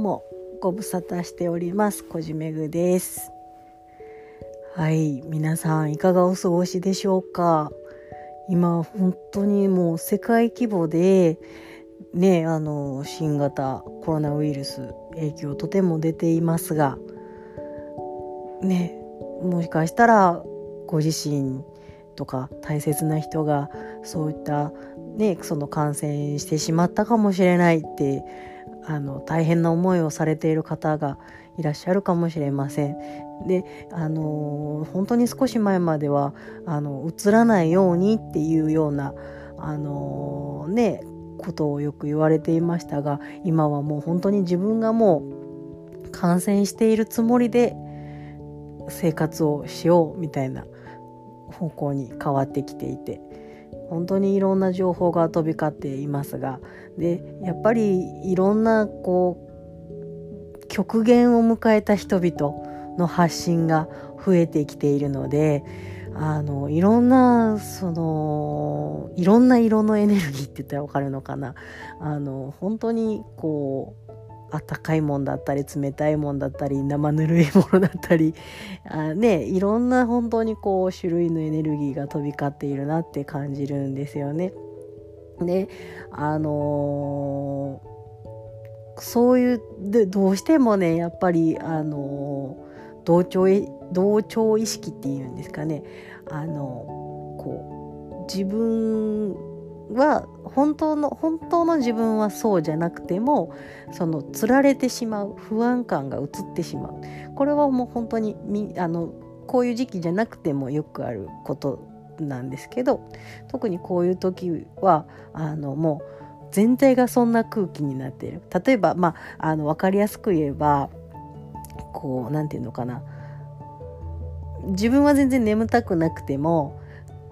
もご無沙汰しております。こじめぐです。はい皆さんいかがお過ごしでしょうか？今本当にもう世界規模でねあの新型コロナウイルス影響とても出ていますがねもしかしたらご自身とか大切な人がそういったねその感染してしまったかもしれないってあの大変な思いをされている方がいらっしゃるかもしれません。であの本当に少し前まではあの映らないようにっていうようなあのねことをよく言われていましたが今はもう本当に自分がもう感染しているつもりで生活をしようみたいな方向に変わってきていて本当にいろんな情報が飛び交っていますがでやっぱりいろんなこう極限を迎えた人々の発信が増えてきているのであのいろんなそのいろんな色のエネルギーって言ったら分かるのかなあの本当にこうあったかいもんだったり冷たいもんだったり生ぬるいものだったりあねいろんな本当にこう種類のエネルギーが飛び交っているなって感じるんですよね。であのー、そういうでどうしてもねやっぱりあのー、同調同調意識っていうんですかね。あのこう自分は本当の本当の自分はそうじゃなくてもそのつられてしまう不安感が移ってしまう。これはもう本当にみあのこういう時期じゃなくてもよくあることなんですけど特にこういう時はあのもう全体がそんな空気になっている。例えば、まあ、あの分かりやすく言えばこう何て言うのかな。自分は全然眠たくなくても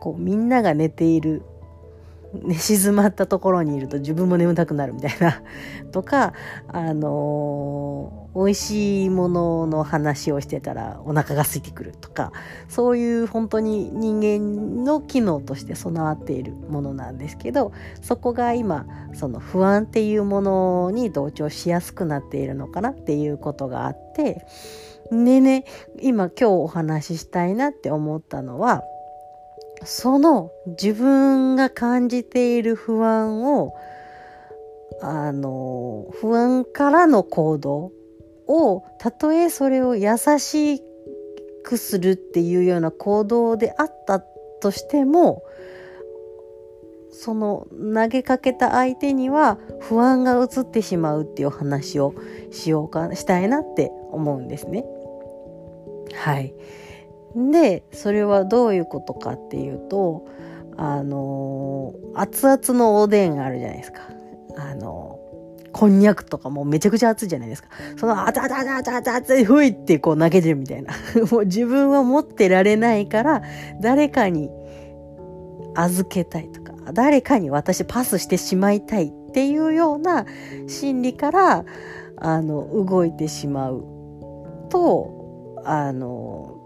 こうみんなが寝ている寝静まったところにいると自分も眠たくなるみたいな。とかあのー、美味しいものの話をしてたらお腹が空いてくるとかそういう本当に人間の機能として備わっているものなんですけどそこが今その不安っていうものに同調しやすくなっているのかなっていうことがあってでね今今日お話ししたいなって思ったのはその自分が感じている不安をあの不安からの行動をたとえそれを優しくするっていうような行動であったとしてもその投げかけた相手には不安が移ってしまうっていう話をしようかしたいなって思うんですね。はい。でそれはどういうことかっていうとあの熱々のおでんあるじゃないですか。あのこんにゃくとかもめちゃくちゃ熱いじゃないですか。その熱々熱々熱いふいってこう投げてるみたいな。もう自分は持ってられないから誰かに預けたいとか誰かに私パスしてしまいたいっていうような心理からあの動いてしまうとあの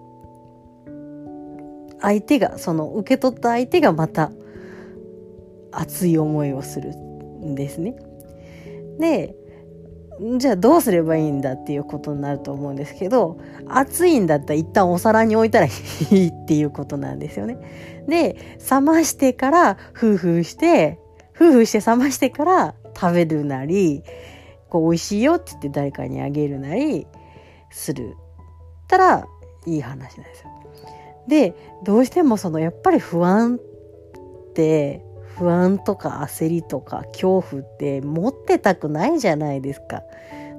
相手がその受け取った相手がまた熱い思いをするんですね。でじゃあどうすればいいんだっていうことになると思うんですけど熱いんだったら一旦お皿に置いたらいいっていうことなんですよね。で冷ましてから夫婦して夫婦して冷ましてから食べるなりこう美味しいよって言って誰かにあげるなりするったらいい話なんですよ。でどうしてもそのやっぱり不安って不安とか焦りとか恐怖って持ってたくないじゃないですか。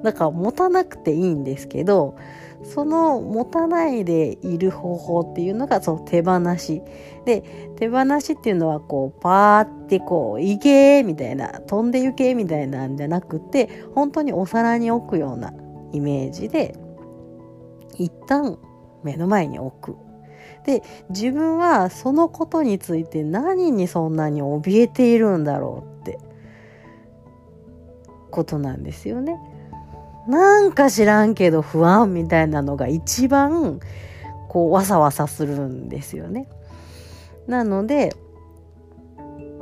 だから持たなくていいんですけどその持たないでいる方法っていうのがその手放しで手放しっていうのはこうパーってこう「行け!」みたいな飛んで行けみたいなんじゃなくて本当にお皿に置くようなイメージで一旦目の前に置くで自分はそのことについて何にそんなに怯えているんだろうってことなんですよね。なんか知らんけど不安みたいなのが一番こうわさわさするんですよね。なので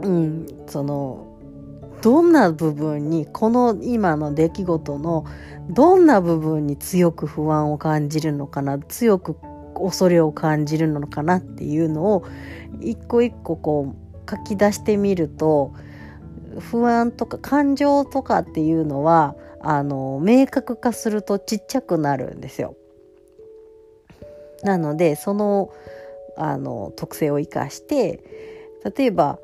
うんそのどんな部分にこの今の出来事のどんな部分に強く不安を感じるのかな強く恐れを感じるのかなっていうのを一個一個こう書き出してみると不安とか感情とかっていうのはあの明確化するとちっちゃくなるんですよ。なのでそのあの特性を生かして例えば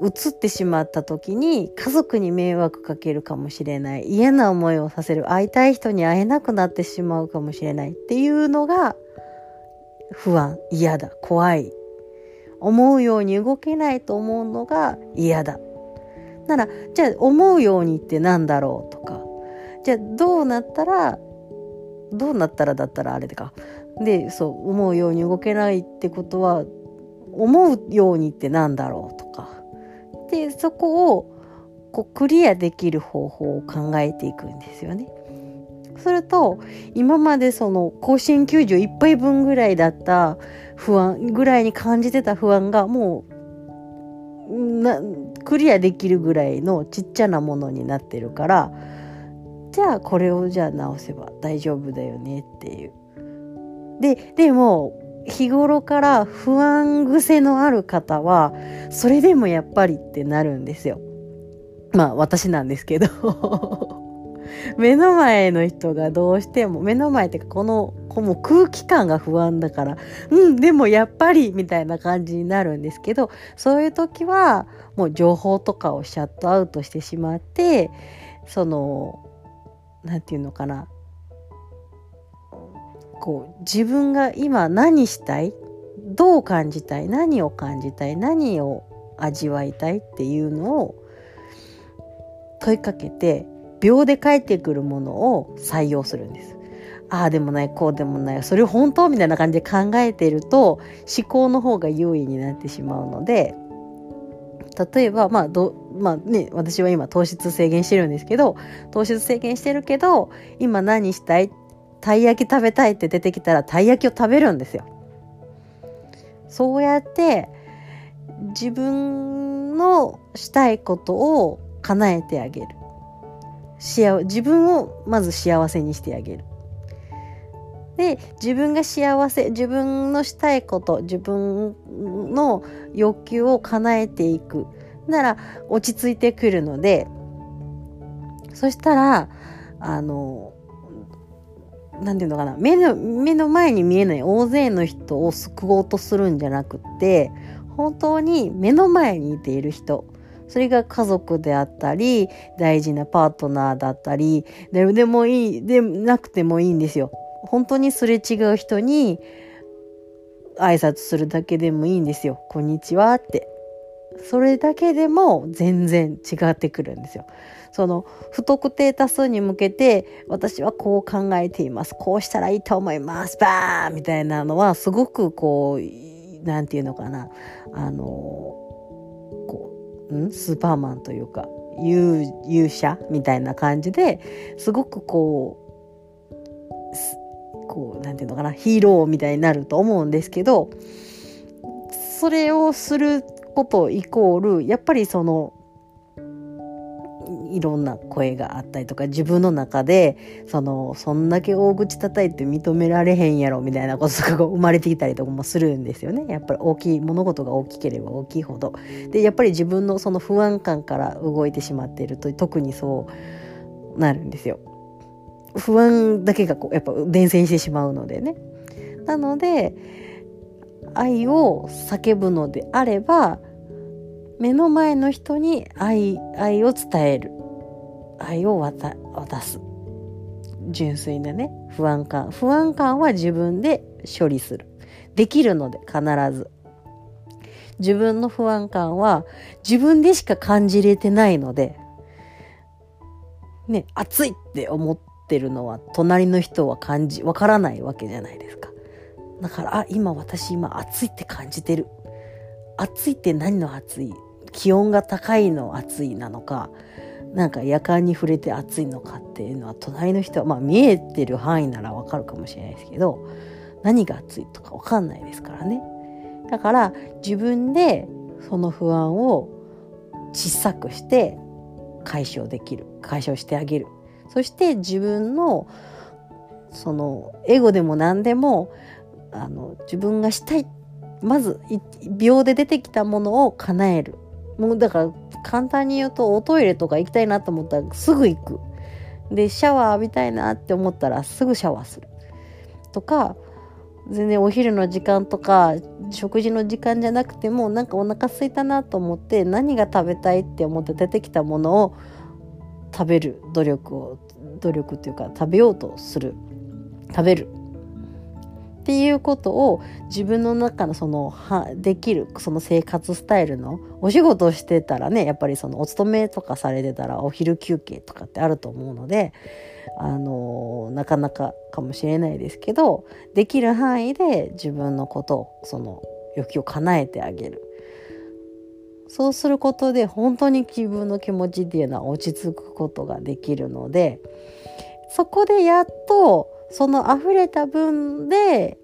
移ってしまった時に家族に迷惑かけるかもしれない嫌な思いをさせる会いたい人に会えなくなってしまうかもしれないっていうのが不安嫌だ怖い。思うように動けないと思うのが嫌だ。ならじゃあ思うようにってなんだろうとか。じゃあどうなったらどうなったらだったらあれでか。でそう思うように動けないってことは思うようにってなんだろうとか。でそこをこうクリアできる方法を考えていくんですよね。すると今までその甲子園球場1杯分ぐらいだった不安ぐらいに感じてた不安がもうなクリアできるぐらいのちっちゃなものになってるからじゃあこれをじゃあ直せば大丈夫だよねっていう。ででも日頃から不安癖のある方はそれでもやっぱりってなるんですよ。まあ私なんですけど目の前の人がどうしても目の前ってかこのこの空気感が不安だからうんでもやっぱりみたいな感じになるんですけどそういう時はもう情報とかをシャットアウトしてしまってその何て言うのかな。こう自分が今何したい？どう感じたい？何を感じたい？何を味わいたい？っていうのを問いかけて秒で返ってくるものを採用するんです。ああでもないこうでもないそれ本当？みたいな感じで考えていると思考の方が優位になってしまうので例えばまあどまあね私は今糖質制限してるんですけど糖質制限してるけど今何したい？たい焼き食べたいって出てきたらたい焼きを食べるんですよ。そうやって自分のしたいことを叶えてあげる幸自分をまず幸せにしてあげる。で自分が幸せ自分のしたいこと自分の欲求を叶えていく。なら落ち着いてくるのでそしたらあの何て言うのかな目の目の前に見えない大勢の人を救おうとするんじゃなくって本当に目の前にいている人それが家族であったり大事なパートナーだったりででもいいでなくてもいいんですよ。本当にすれ違う人に挨拶するだけでもいいんですよ。こんにちはって。それだけでも全然違ってくるんですよ。その不特定多数に向けて私はこう考えていますこうしたらいいと思いますバーンみたいなのはすごくこう何て言うのかなあのこうんスーパーマンというか勇勇者みたいな感じですごくこうこうなんていうのかなヒーローみたいになると思うんですけどそれをすることイコールやっぱりそのいろんな声があったりとか自分の中でそのそんだけ大口叩いて認められへんやろみたいなこととかが生まれてきたりとかもするんですよねやっぱり大きい物事が大きければ大きいほど。でやっぱり自分のその不安感から動いてしまっていると特にそうなるんですよ。不安だけがこうやっぱ伝染してしまうのでね。なので愛を叫ぶのであれば目の前の人に愛愛を伝える愛を渡す。純粋なね不安感。不安感は自分で処理する。できるので必ず。自分の不安感は自分でしか感じれてないのでね暑いって思ってるのは隣の人は感じわからないわけじゃないですか。だからあ今私今暑いって感じてる。暑いって何の暑い？気温が高いの暑いなのかなんか夜間に触れて暑いのかっていうのは隣の人はまあ見えてる範囲ならわかるかもしれないですけど何が暑いとかわかんないですからね。だから自分でその不安を小さくして解消できる解消してあげる。そして自分のそのエゴでも何でもあの自分がしたい。まず秒で出てきたものを叶える。もうだから簡単に言うとおトイレとか行きたいなと思ったらすぐ行く。でシャワー浴びたいなって思ったらすぐシャワーする。とか全然お昼の時間とか食事の時間じゃなくてもなんかお腹空いたなと思って何が食べたいって思って出てきたものを食べる努力を努力っていうか食べようとする。食べる。っていうことを自分の中のそのはできるその生活スタイルのお仕事をしてたらねやっぱりそのお勤めとかされてたらお昼休憩とかってあると思うのであのなかなかかもしれないですけどできる範囲で自分のことをその欲求を叶えてあげる。そうすることで本当に自分の気持ちっていうのは落ち着くことができるのでそこでやっとその溢れた分で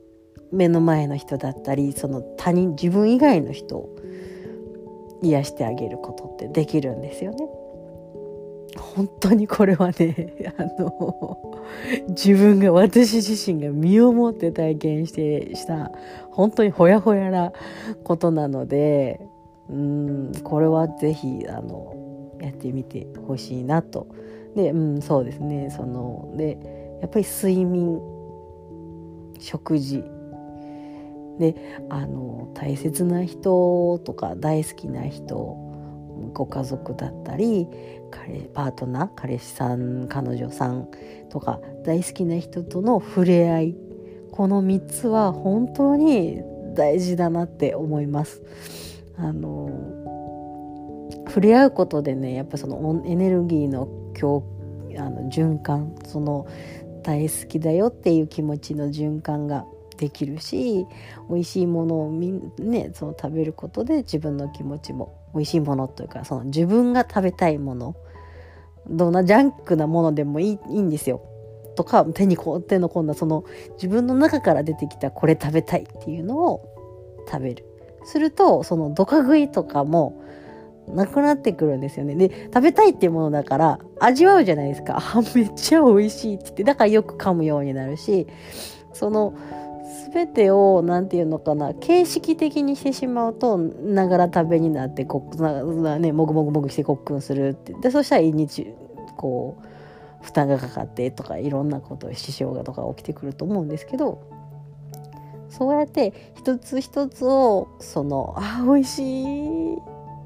目の前の人だったりその他人自分以外の人を癒してあげることってできるんですよね。本当にこれはね あの自分が私自身が身をもって体験してした本当にほやほやなことなのでうんこれは是非あのやってみてほしいなと。でうんそうですねそのでやっぱり睡眠食事であの大切な人とか大好きな人ご家族だったり彼パートナー彼氏さん彼女さんとか大好きな人との触れ合いこの3つは本当に大事だなって思います。あの触れ合うことでねやっぱそのエネルギーのあの循環その大好きだよっていう気持ちの循環ができるし美味しいものをみ、ね、その食べることで自分の気持ちも美味しいものというかその自分が食べたいものどんなジャンクなものでもいいいいんですよ。とか手にこう手の込んだその自分の中から出てきたこれ食べたいっていうのを食べる。するとそのドカ食いとかもなくなってくるんですよね。で、食べたいっていうものだから味わうじゃないですか。あ、めっちゃ美味しいって言って、だからよく噛むようになるし、その、全てを何て言うのかな形式的にしてしまうとながら食べになってこなねもぐもぐもぐしてこっくんするってでそしたら一日こう負担がかかってとかいろんなこと支障がとか起きてくると思うんですけどそうやって一つ一つをそのあ美味しい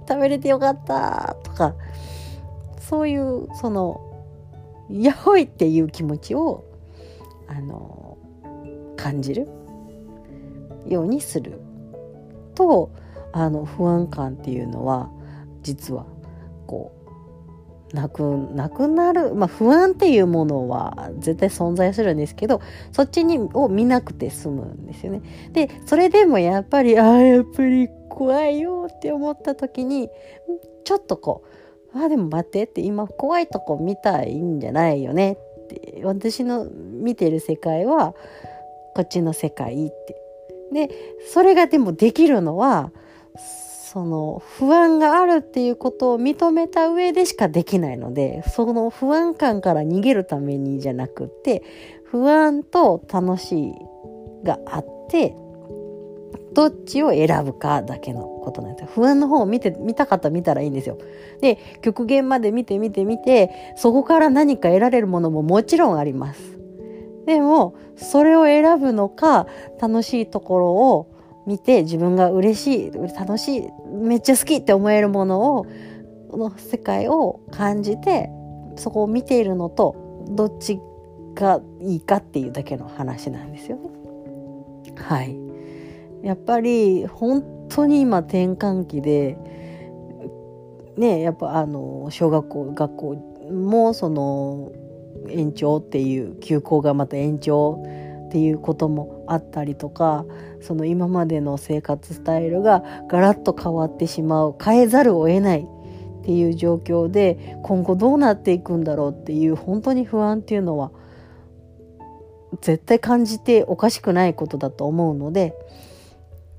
食べれてよかったとかそういうそのやほいっていう気持ちをあの感じるようにするとあの不安感っていうのは実はこうなくなくなる、まあ、不安っていうものは絶対存在するんですけどそっちにを見なくて済むんですよね。でそれでもやっぱりああやっぱり怖いよって思った時にちょっとこう「あでも待って」って今怖いとこ見たいんじゃないよねって私の見てる世界はこっちの世界って。でそれがでもできるのはその不安があるっていうことを認めた上でしかできないのでその不安感から逃げるためにじゃなくって不安と楽しいがあってどっちを選ぶかだけのことなんです不安の方を見て、見たかったら見たらいいんですよ。で、極限まで見て見て見て、そこから何か得られるものももちろんあります。でも、それを選ぶのか、楽しいところを見て自分が嬉しい、楽しい、めっちゃ好きって思えるものを、の世界を感じて、そこを見ているのと、どっちがいいかっていうだけの話なんですよね。はい。やっぱり本当に今転換期でねやっぱあの小学校学校もその延長っていう休校がまた延長っていうこともあったりとかその今までの生活スタイルがガラッと変わってしまう変えざるを得ないっていう状況で今後どうなっていくんだろうっていう本当に不安っていうのは絶対感じておかしくないことだと思うので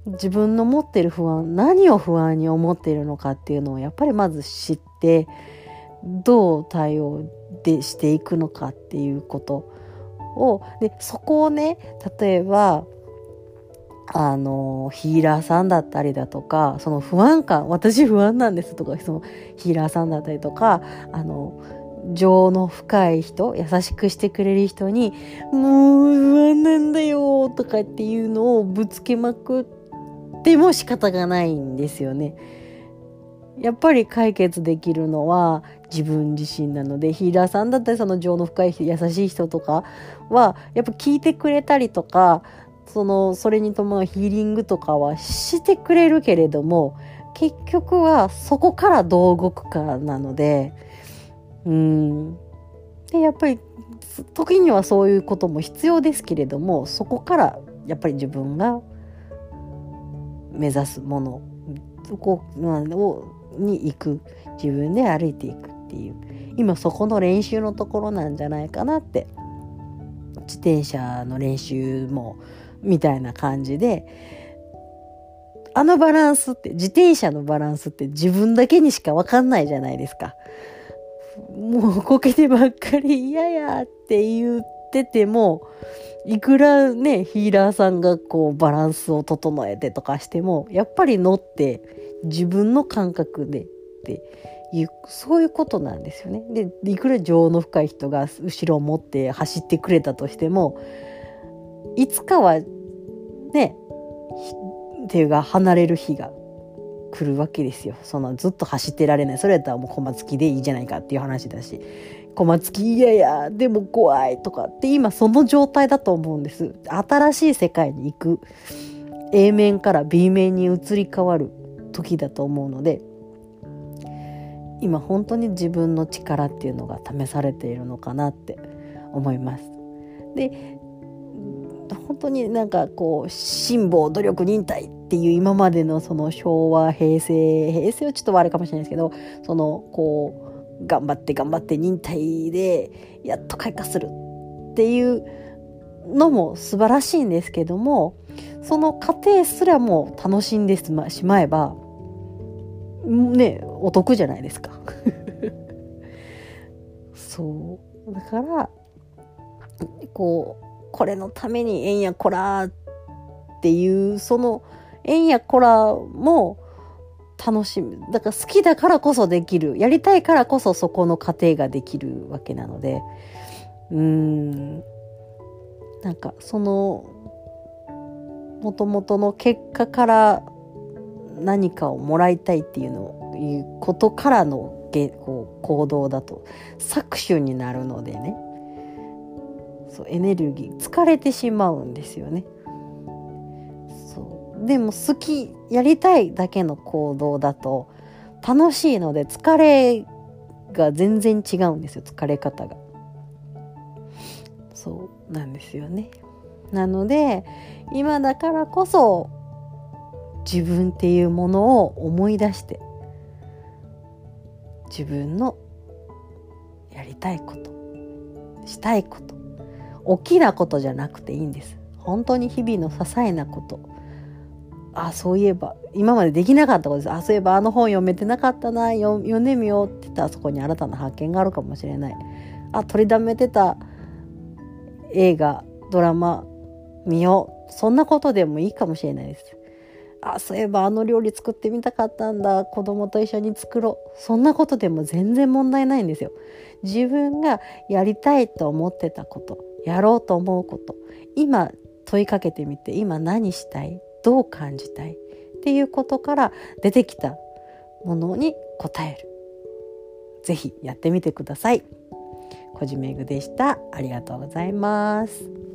自分の持ってる不安何を不安に思っているのかっていうのをやっぱりまず知ってどう対応でしていくのかっていうことを。でそこをね例えばあのヒーラーさんだったりだとかその不安感私不安なんですとかそのヒーラーさんだったりとかあの情の深い人優しくしてくれる人に「もう不安なんだよ」とかっていうのをぶつけまくっても仕方がないんですよね。やっぱり解決できるのは自分自身なのでヒーラーさんだったりその情の深い優しい人とかはやっぱ聞いてくれたりとかそのそれに伴うヒーリングとかはしてくれるけれども結局はそこからどう動くかなのでうんでやっぱり時にはそういうことも必要ですけれどもそこからやっぱり自分が目指すもの。そこをに行く。自分で歩いていくっていう。今そこの練習のところなんじゃないかなって。自転車の練習もみたいな感じで。あのバランスって自転車のバランスって自分だけにしか分かんないじゃないですか。もうこけてばっかり嫌やって言っててもいくらねヒーラーさんがこうバランスを整えてとかしてもやっぱり乗って自分の感覚でっていうそういうことなんですよね。でいくら情の深い人が後ろを持って走ってくれたとしてもいつかはねっていうか離れる日が来るわけですよ。そのずっと走ってられない。それやったらもう小松木でいいじゃないかっていう話だし。小松木いやいや、でも怖いとかって今その状態だと思うんです。新しい世界に行く。A 面から B 面に移り変わる時だと思うので、今本当に自分の力っていうのが試されているのかなって思います。で本当になんかこう辛抱努力忍耐っていう今までのその昭和平成平成はちょっと悪いかもしれないですけどそのこう頑張って頑張って忍耐でやっと開花するっていうのも素晴らしいんですけどもその過程すらも楽しんでしまえばねお得じゃないですか。そう。だからこうこれのためにえんやこらっていうそのえんやこらも楽しむ。だから好きだからこそできる。やりたいからこそそこの過程ができるわけなので。うーん。なんかそのもともとの結果から何かをもらいたいっていうのいうことからのこう行動だと。搾取になるのでね。そうエネルギー。疲れてしまうんですよね。でも好きやりたいだけの行動だと楽しいので疲れが全然違うんですよ疲れ方が。そうなんですよね。なので今だからこそ自分っていうものを思い出して自分のやりたいことしたいこと大きなことじゃなくていいんです本当に日々の些細なことあそういえば今までできなかったことです。あそういえばあの本読めてなかったな読んでみようって言ったらそこに新たな発見があるかもしれない。あ取りだめてた映画ドラマ見よう。そんなことでもいいかもしれないです。あそういえばあの料理作ってみたかったんだ。子供と一緒に作ろう。そんなことでも全然問題ないんですよ。自分がやりたいと思ってたことやろうと思うこと今問いかけてみて今何したいどう感じたいっていうことから出てきたものに答える是非やってみてください。小島めぐでした。ありがとうございます。